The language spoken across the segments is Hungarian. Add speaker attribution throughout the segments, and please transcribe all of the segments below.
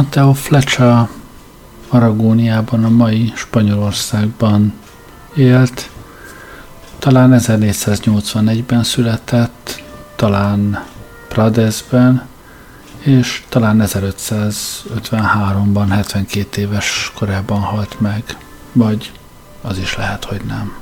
Speaker 1: Mateo Fletcher Aragóniában, a mai Spanyolországban élt. Talán 1481-ben született, talán Pradesben, és talán 1553-ban, 72 éves korában halt meg, vagy az is lehet, hogy nem.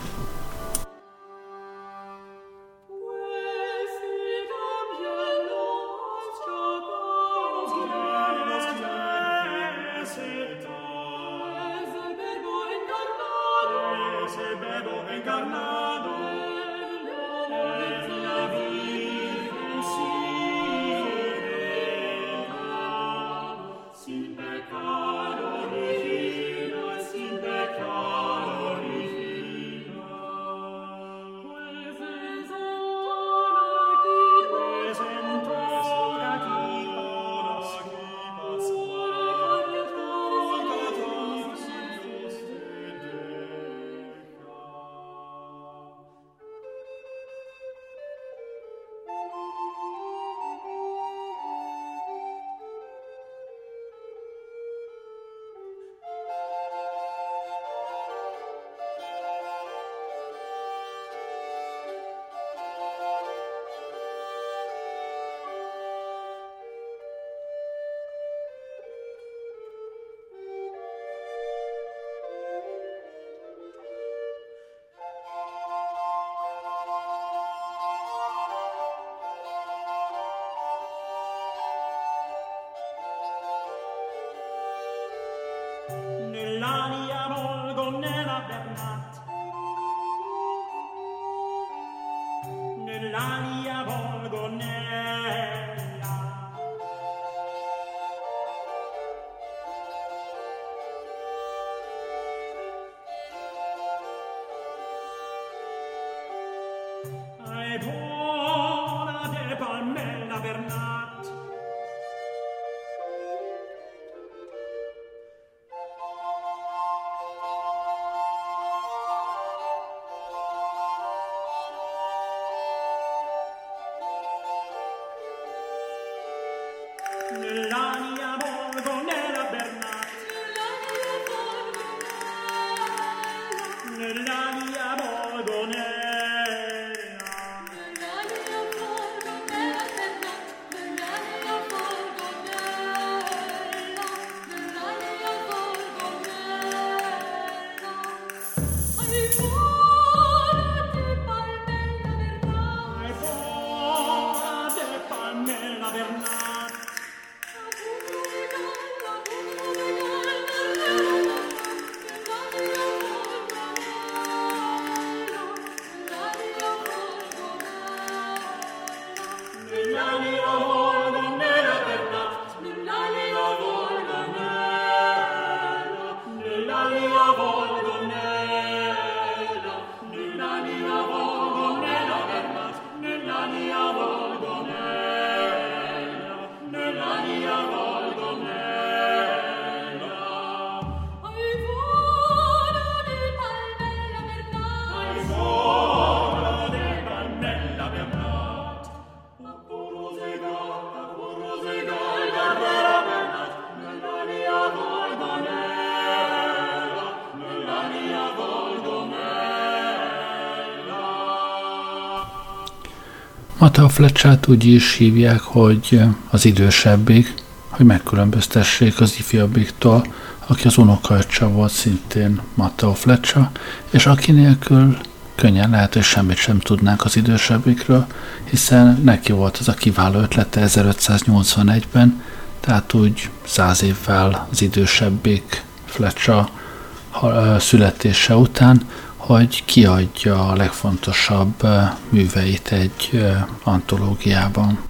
Speaker 1: Mateo Fletchát úgy is hívják, hogy az idősebbik, hogy megkülönböztessék az ifjabbiktól, aki az unokaöccse volt szintén Matteo Fletcher, és aki nélkül könnyen lehet, hogy semmit sem tudnánk az idősebbikről, hiszen neki volt az a kiváló ötlete 1581-ben, tehát úgy száz évvel az idősebbik Fletcher születése után, hogy kiadja a legfontosabb műveit egy antológiában.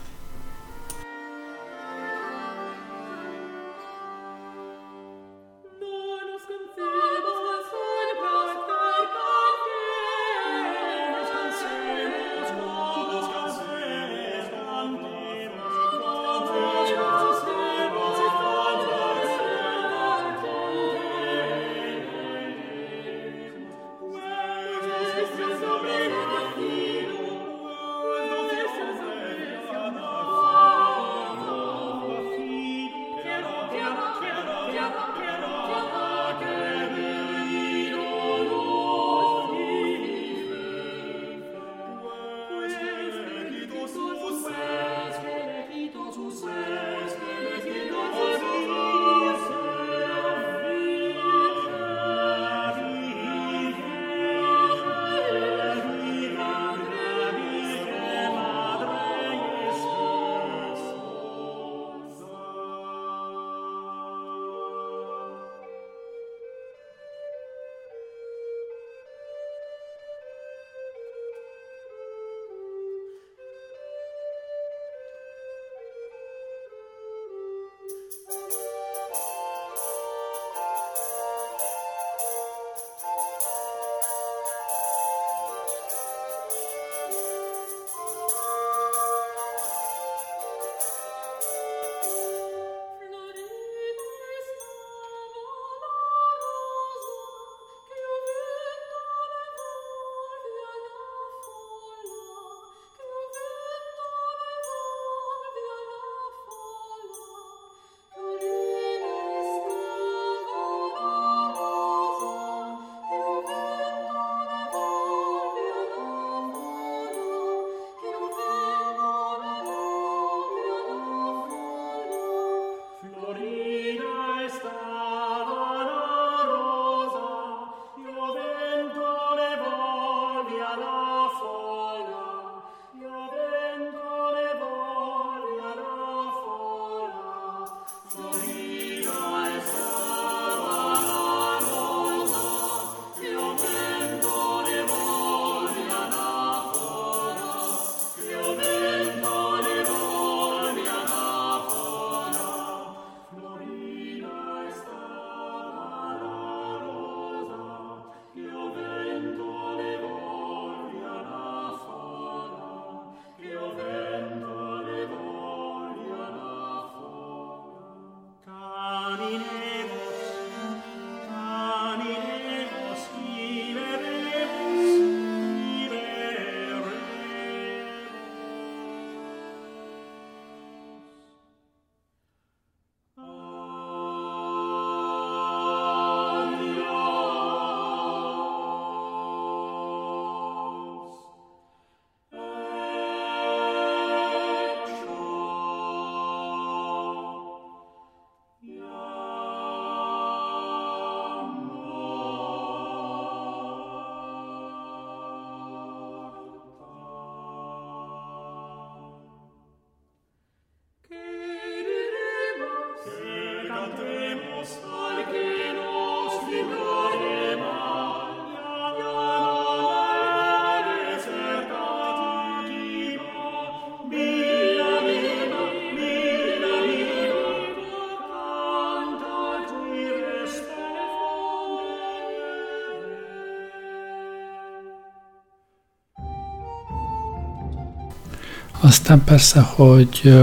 Speaker 1: Aztán persze, hogy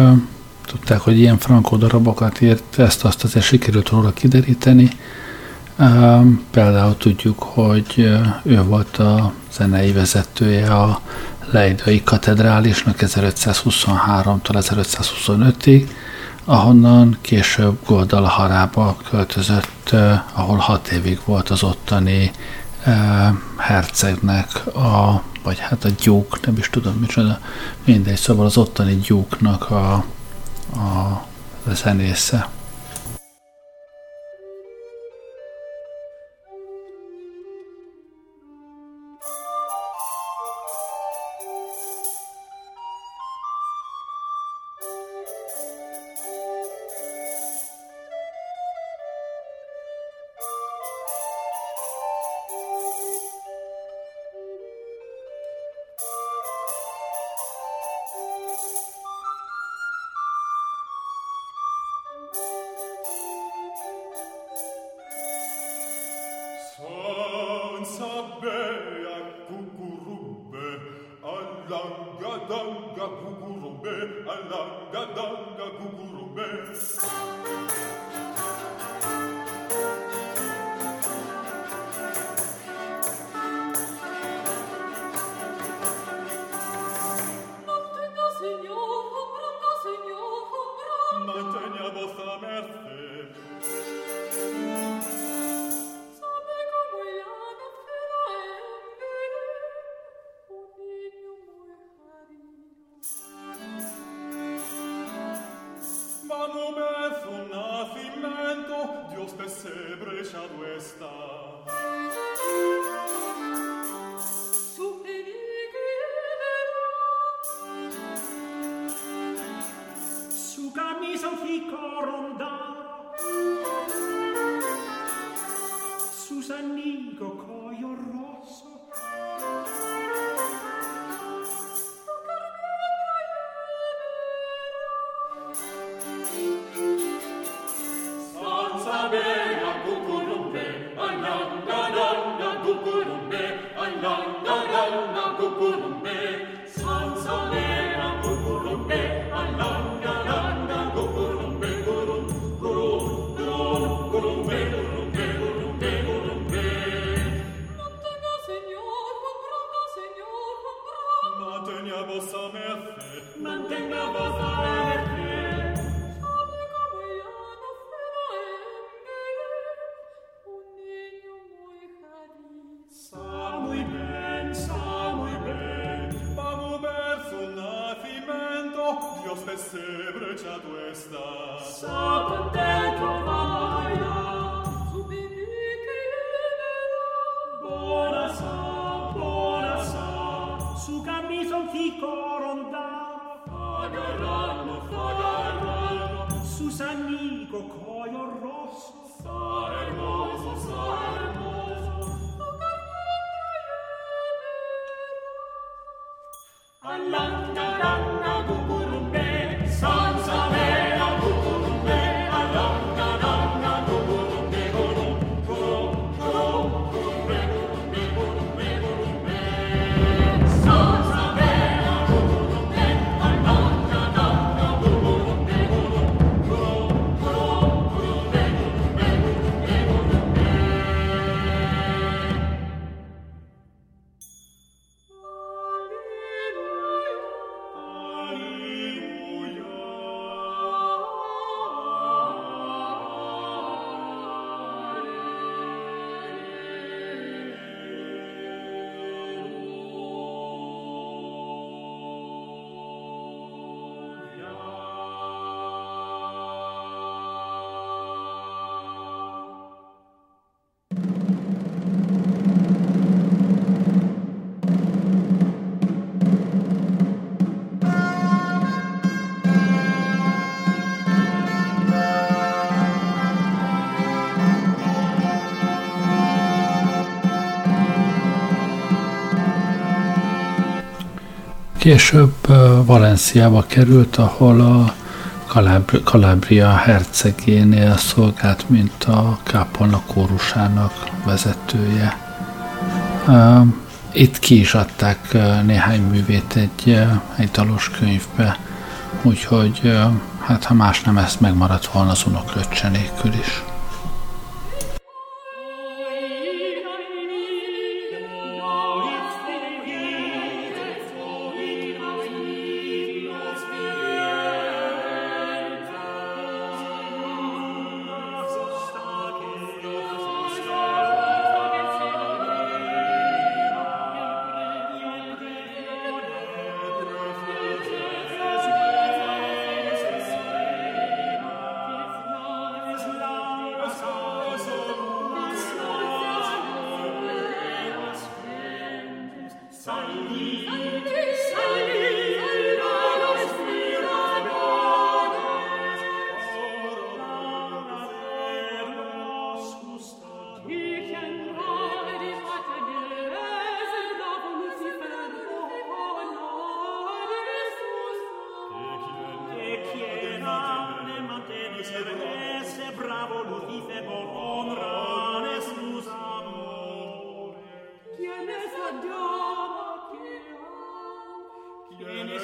Speaker 1: tudták, hogy ilyen frankó darabokat írt, ezt azt azért sikerült róla kideríteni. Például tudjuk, hogy ő volt a zenei vezetője a Leidai katedrálisnak 1523-tól 1525-ig, ahonnan később Goldalaharába költözött, ahol hat évig volt az ottani hercegnek, a, vagy hát a gyók, nem is tudom micsoda, mindegy, szóval az ottani gyóknak a, a zenésze. gandam Később Valenciába került, ahol a Calabria hercegénél szolgált, mint a kápolna kórusának vezetője. Itt ki is adták néhány művét egy, egy dalos könyvbe, úgyhogy hát ha más nem, ezt megmaradt volna az unoklöccse is.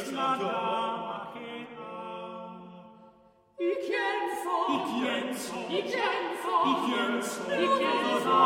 Speaker 1: Ikienzo, Ikienzo, Ikienzo, Ikienzo, Ikienzo,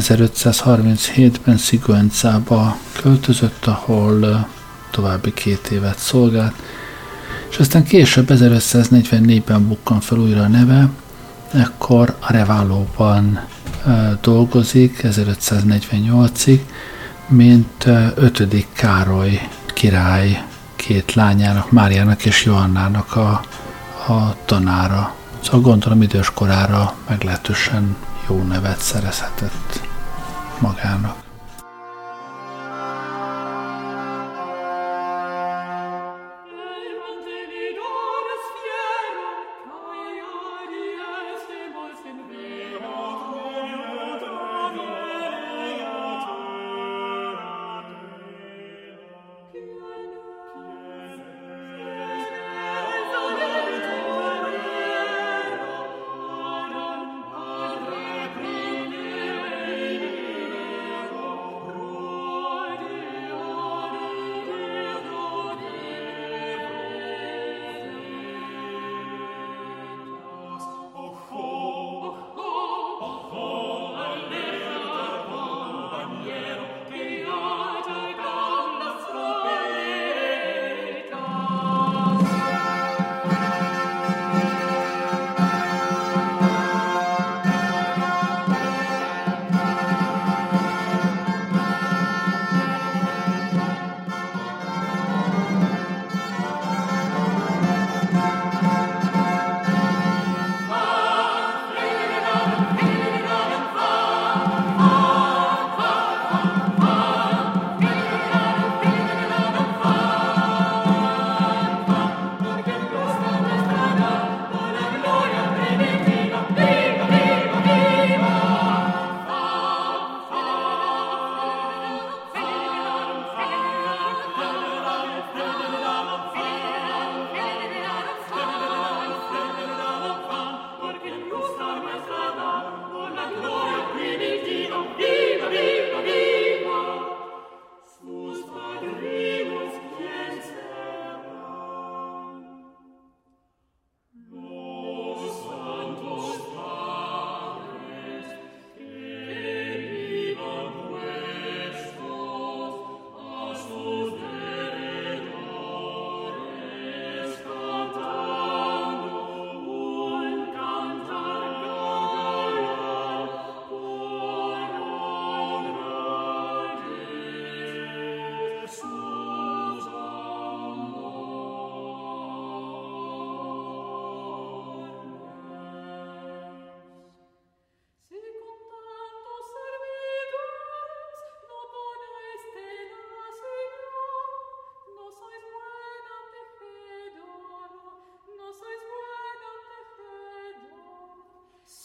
Speaker 1: 1537-ben Szigonycába költözött, ahol további két évet szolgált, és aztán később 1544-ben bukkan fel újra a neve, ekkor a Reválóban dolgozik 1548-ig, mint ötödik Károly király két lányának, Máriának és Johannának a, a tanára. Szóval gondolom idős korára meglehetősen jó nevet szerezhetett magának.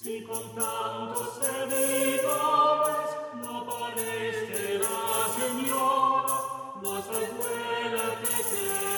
Speaker 2: Si con tantos enemigos no podés quedar, Señor, no se puede crecer.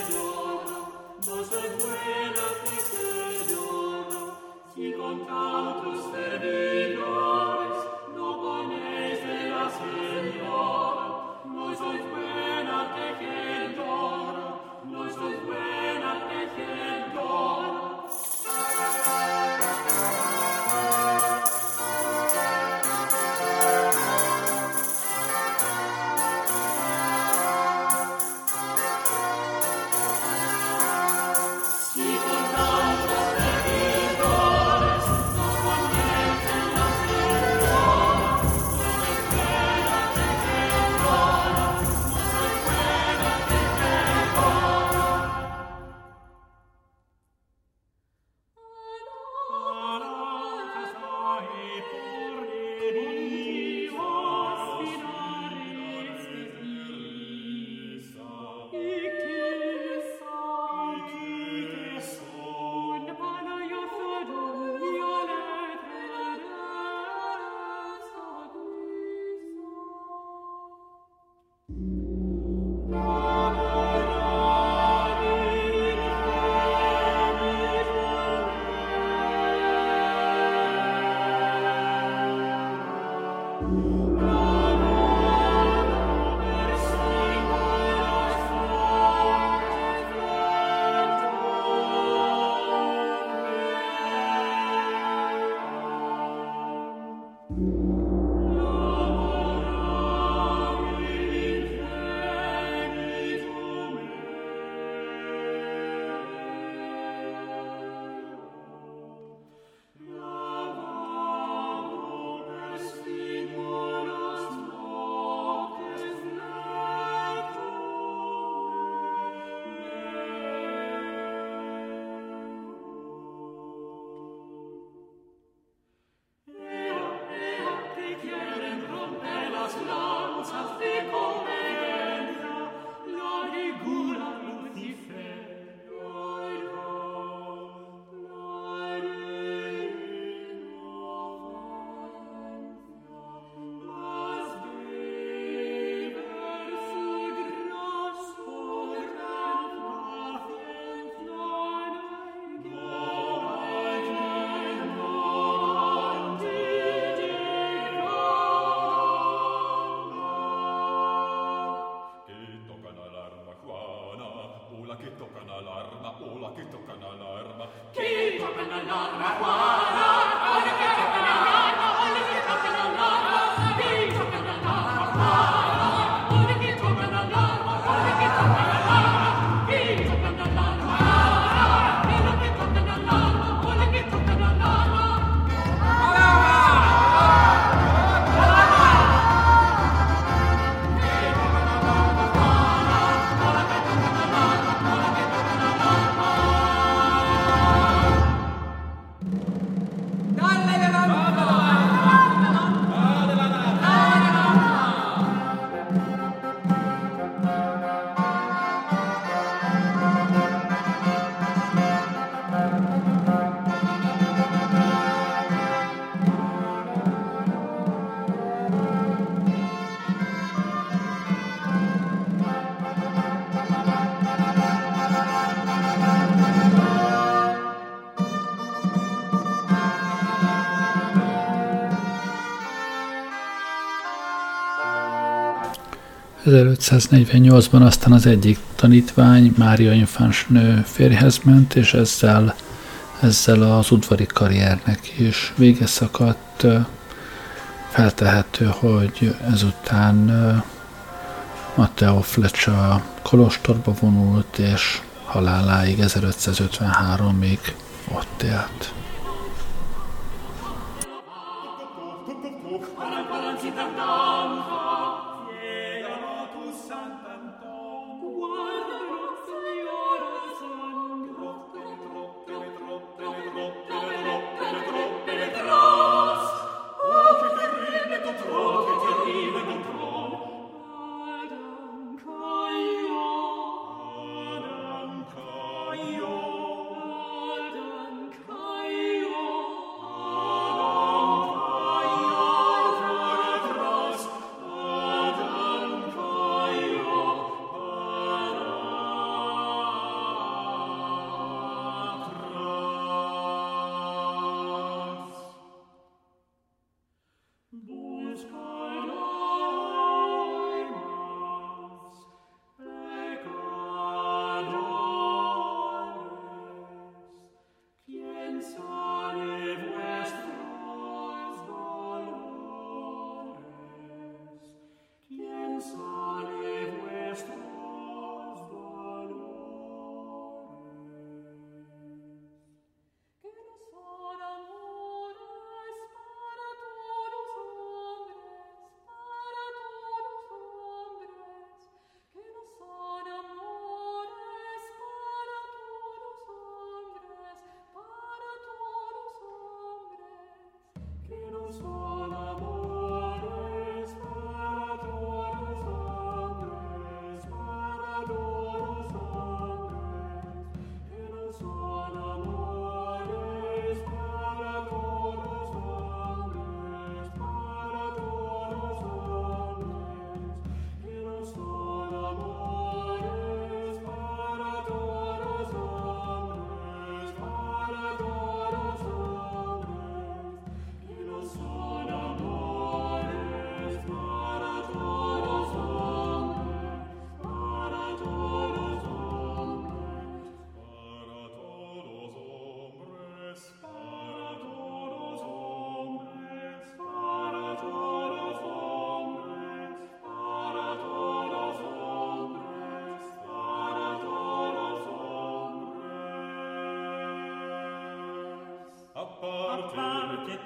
Speaker 2: Lord.
Speaker 1: 1548-ban aztán az egyik tanítvány, Mária Infáns nő férjhez ment, és ezzel, ezzel az udvari karriernek is vége szakadt. Feltehető, hogy ezután Matteo Flecsa kolostorba vonult, és haláláig 1553-ig ott élt.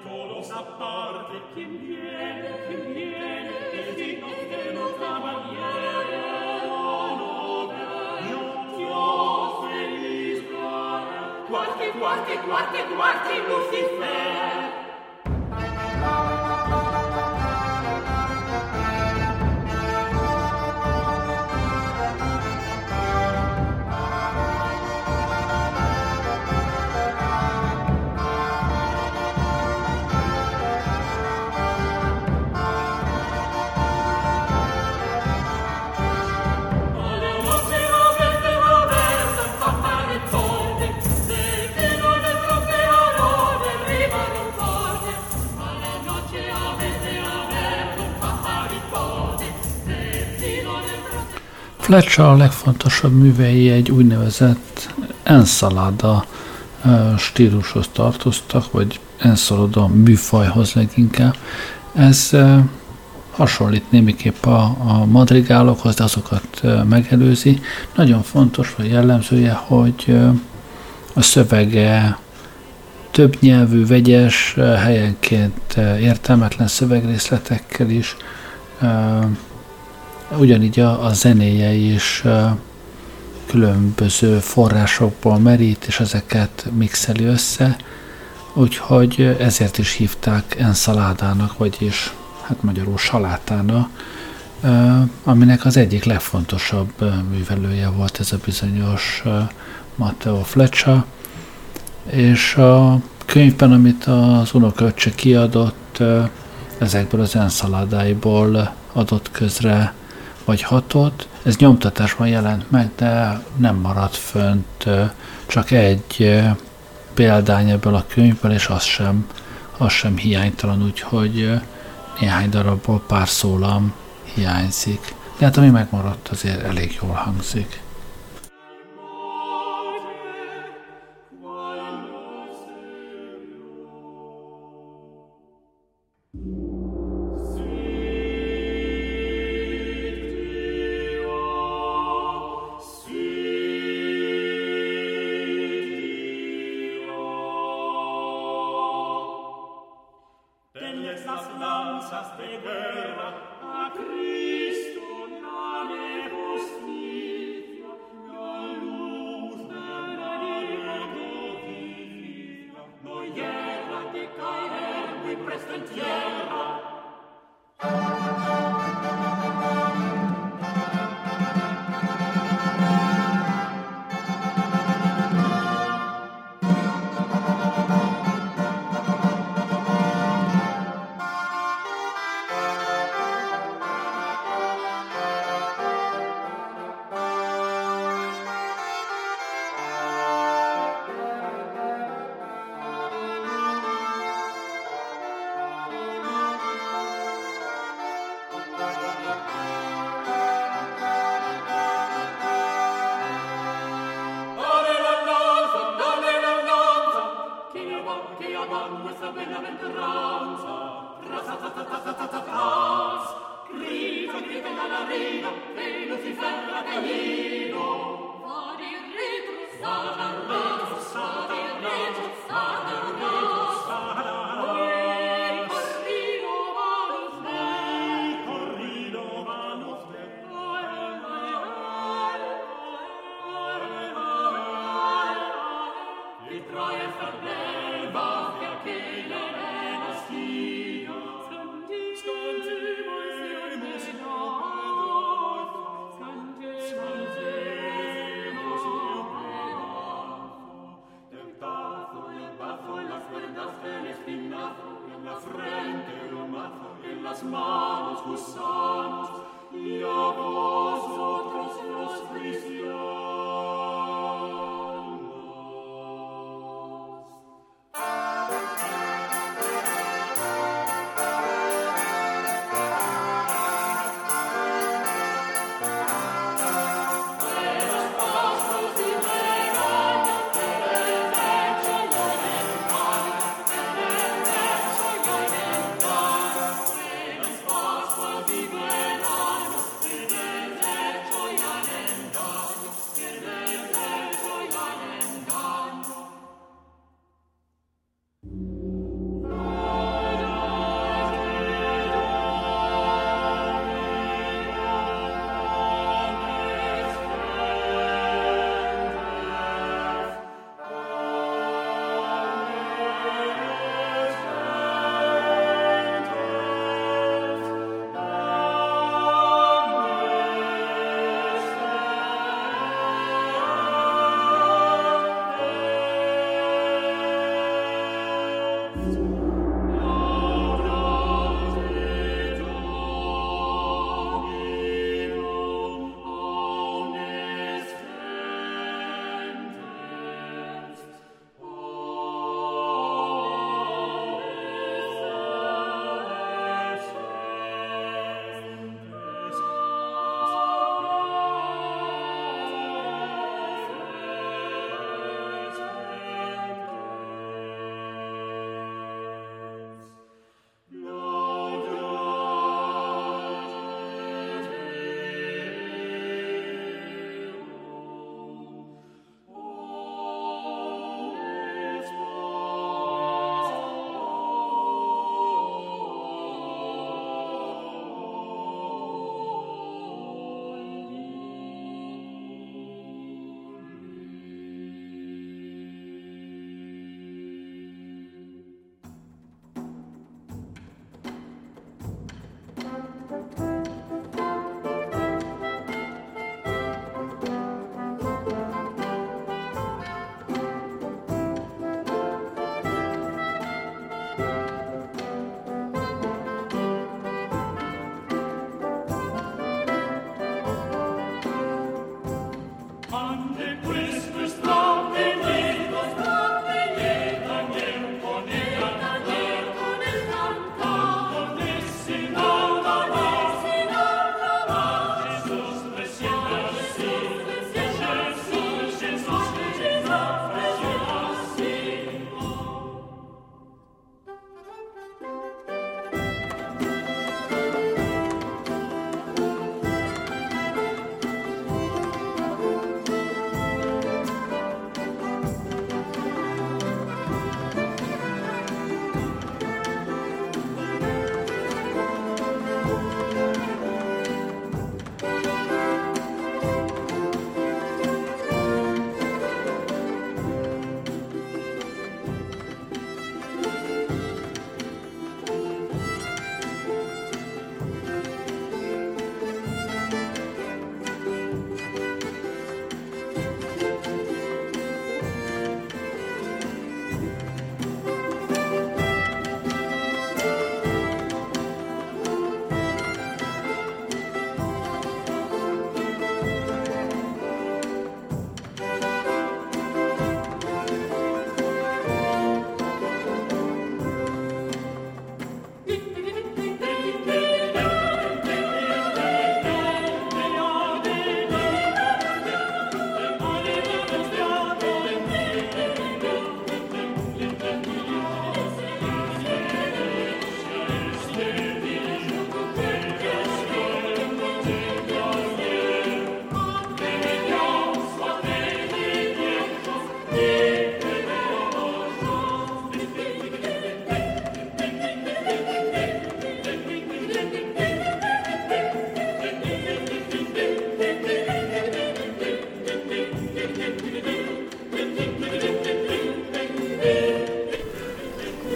Speaker 2: todos aparte, quien viene, quien viene, el digno que nos Guardi, guardi, guardi, guardi Lucifer!
Speaker 1: Fletcher a legfontosabb művei egy úgynevezett enszalada stílushoz tartoztak, vagy enszalada műfajhoz leginkább. Ez hasonlít némiképp a, a madrigálokhoz, de azokat megelőzi. Nagyon fontos, vagy jellemzője, hogy a szövege több nyelvű, vegyes, helyenként értelmetlen szövegrészletekkel is ugyanígy a, a zenéje is különböző forrásokból merít, és ezeket mixeli össze, úgyhogy ezért is hívták enszaládának, vagyis hát magyarul salátának, aminek az egyik legfontosabb művelője volt ez a bizonyos Matteo Flecsa, és a könyvben, amit az unoköccse kiadott, ezekből az enszaládáiból adott közre vagy hatot, ez nyomtatásban jelent meg, de nem maradt fönt csak egy példány ebből a könyvből, és az sem, az sem hiánytalan, úgyhogy néhány darabból pár szólam hiányzik. De hát ami megmaradt, azért elég jól hangzik. Amen.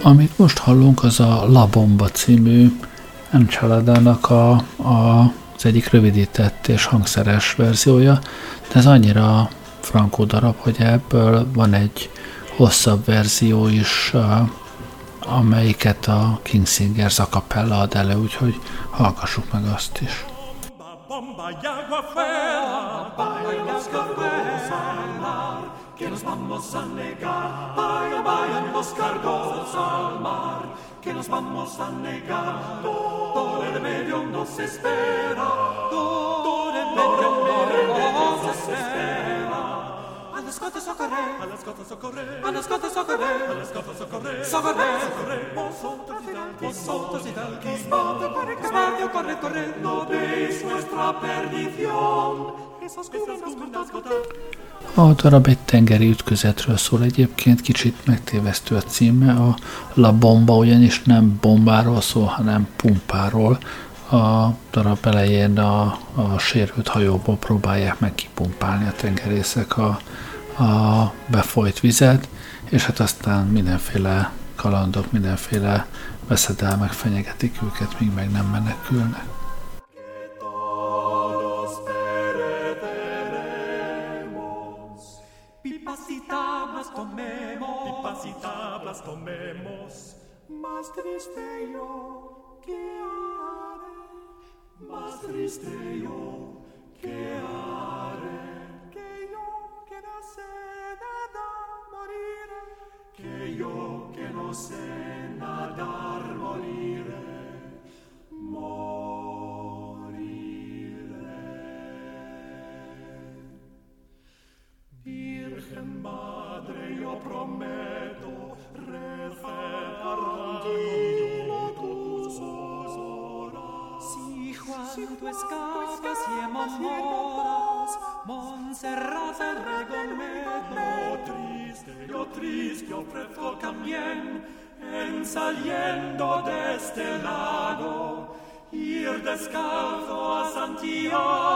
Speaker 1: Amit most hallunk, az a La Bomba című Enchaladának a, a, az egyik rövidített és hangszeres verziója, de ez annyira frankó darab, hogy ebből van egy hosszabb verzió is, amelyiket a King Singers a ad elő, úgyhogy hallgassuk meg azt is. Bomba, y agua fuera, los cargos al mar, que nos vamos a negar, vaya, vayan los cargos al mar, que nos vamos a negar, todo el medio nos espera, todo el medio nos espera. Alle skotte socorre, alle skotte socorre, alle skotte socorre, alle skotte socorre, socorre, socorre, vosotros hidalgos, vosotros hidalgos, corre, corre, corre, corre, no veis nuestra perdición. A darab egy tengeri ütközetről szól egyébként, kicsit megtévesztő a címe. A La Bomba ugyanis nem bombáról szól, hanem pumpáról. A darab elején a, a sérült hajóból próbálják meg kipumpálni a tengerészek a, a befolyt vizet, és hát aztán mindenféle kalandok, mindenféle veszedelmek fenyegetik őket, míg meg nem menekülnek. Más triste yo que haré, y enamoras, Montserrat el regometo yo triste yo ofrezco también en saliendo de este lago ir descalzo a Santiago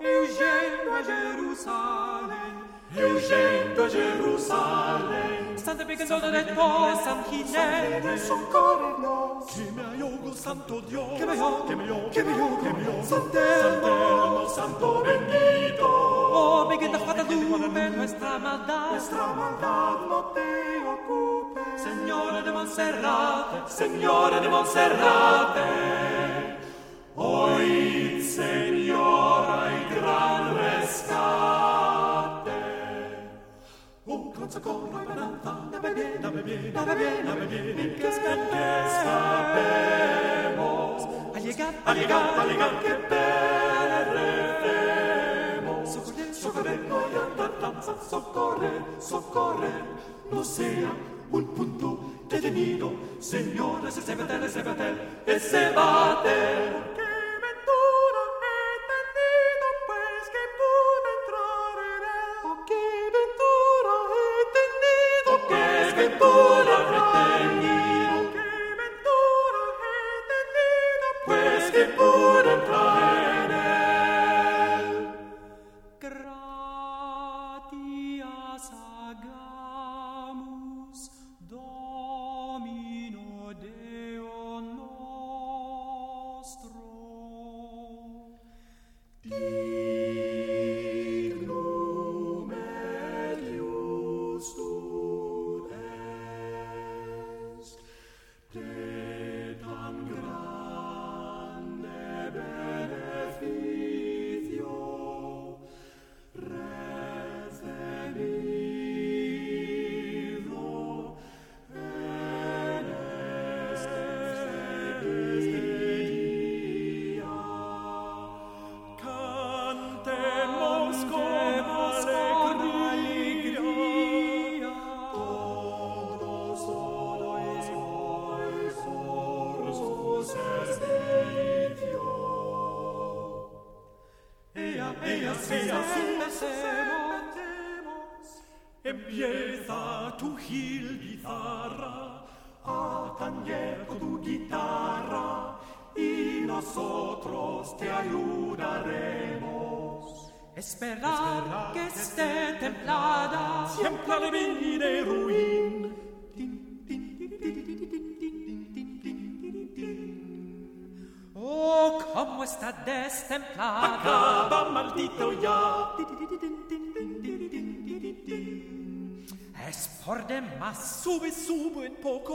Speaker 1: yendo a Jerusalén yendo a Jerusalén Stante pregando nel tuo san hine nel suo cuore no che mi aiuto santo dio che me aiuto che me aiuto che me aiuto che me aiuto Santo, santo santo, bendito oh mi che da fatta tu per nuestra maldad nuestra maldad no te ocupe, signore de monserrate signore de monserrate oid signora e grande. Ha llegado, qué socorre, no socorre, socorre. No sea un punto detenido, señores, ese batel, se batel, ese
Speaker 3: batel.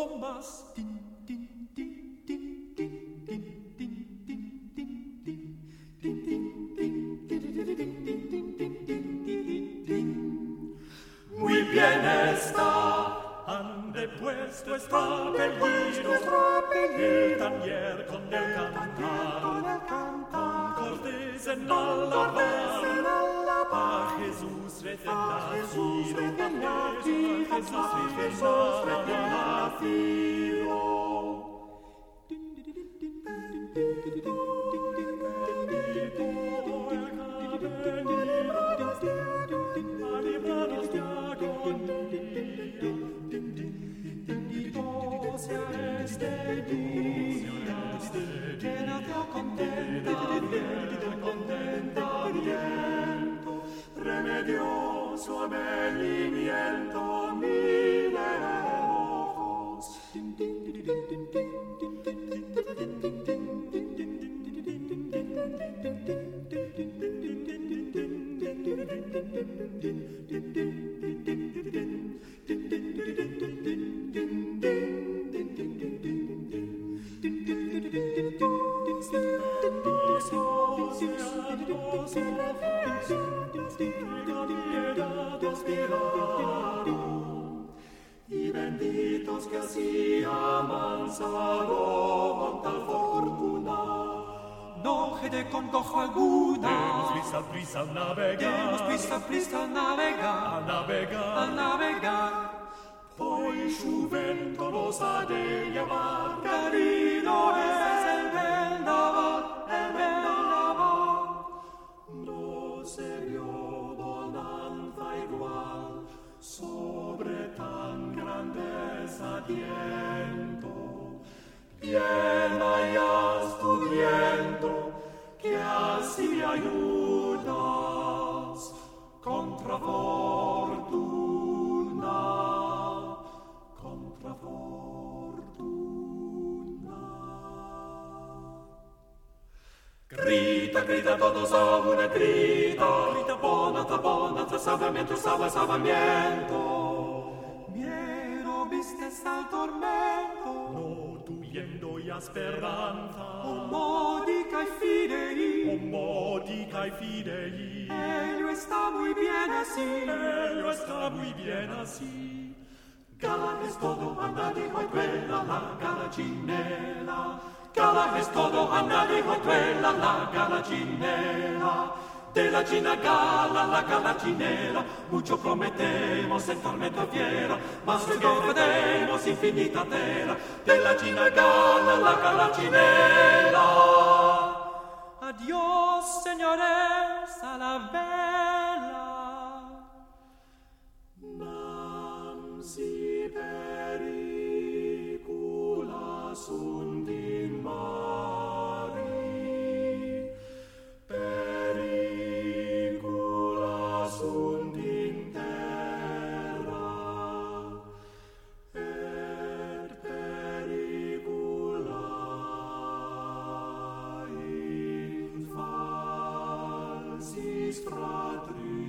Speaker 3: bombas. Din, din,
Speaker 1: din. Muy bien está, ande pues nuestra película, también con el cantar, con cortes en la barra. Ach Jesus, rette nativ, Jesus, rette nativ, Jesus, rette din din din din con tal fortuna.
Speaker 3: No de congoja alguna.
Speaker 1: Demos prisa, prisa a navegar.
Speaker 3: Demos prisa, prisa a navegar.
Speaker 1: A navegar.
Speaker 3: A navegar.
Speaker 1: Hoy su vento nos ha de llevar.
Speaker 3: Querido es
Speaker 1: sadiento. Bien hayas tu viento, que así me ayudas contra fortuna, contra fortuna. Grita, grita todos a una grita, grita bonanza, bonanza, salvamiento, salva, salvamiento. mia speranza.
Speaker 3: O modi cae fidei,
Speaker 1: o modica cae fidei.
Speaker 3: Elio sta muy bien así,
Speaker 1: elio está muy bien así. Gala es todo, anda nadie hoy duela la galacinela. Gala es todo, anda nadie hoy duela la galacinela. De la china gala, la galacinela, mucho prometemos en tormenta fiera, mas luego veremos infinita tela. De la china gala, la galacinela.
Speaker 3: Adiós, señores, a la vela.
Speaker 1: Patris.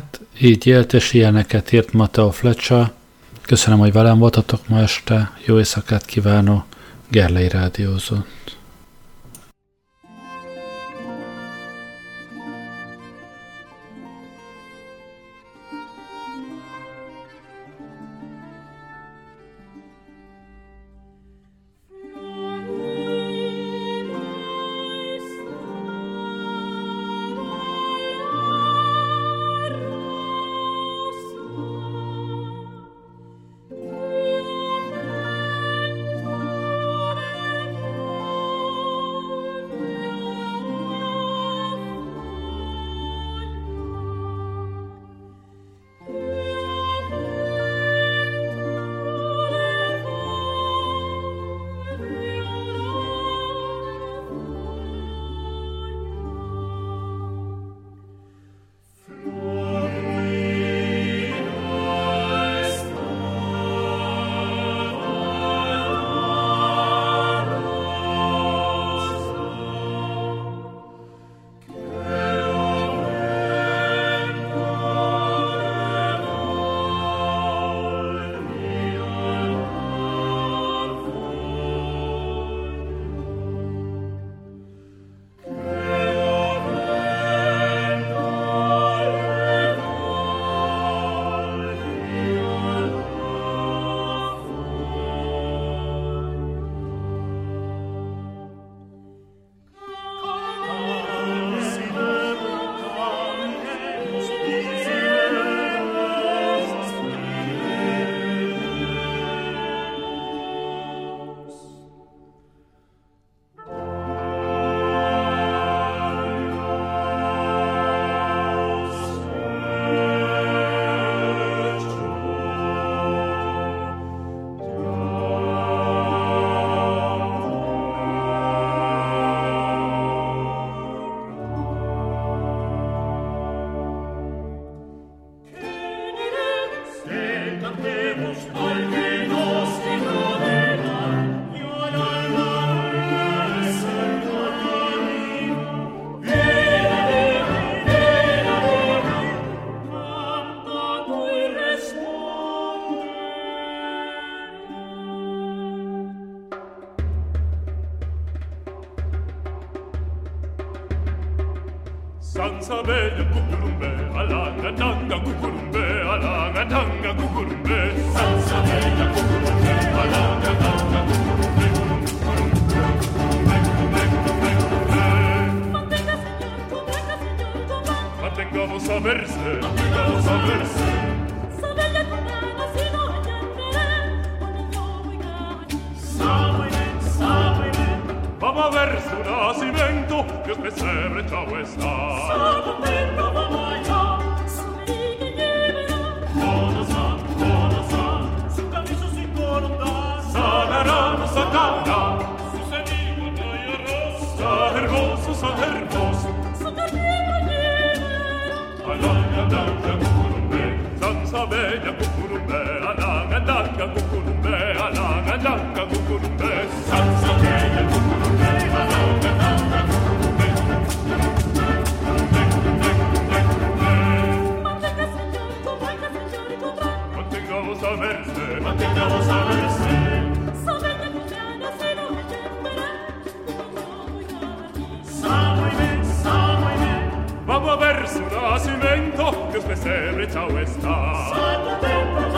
Speaker 2: Hát így élt és ilyeneket írt Mateo Flecsa. Köszönöm, hogy velem voltatok ma este. Jó éjszakát kívánok. Gerlei Rádiózott.
Speaker 4: saber
Speaker 5: piotrze srebrne czołe stać.
Speaker 1: Samą pędową moją, sumienie nie mną.
Speaker 5: Sa kauna. Sa hermoso. sta si mento che per sempre ciao sta. Sa tempo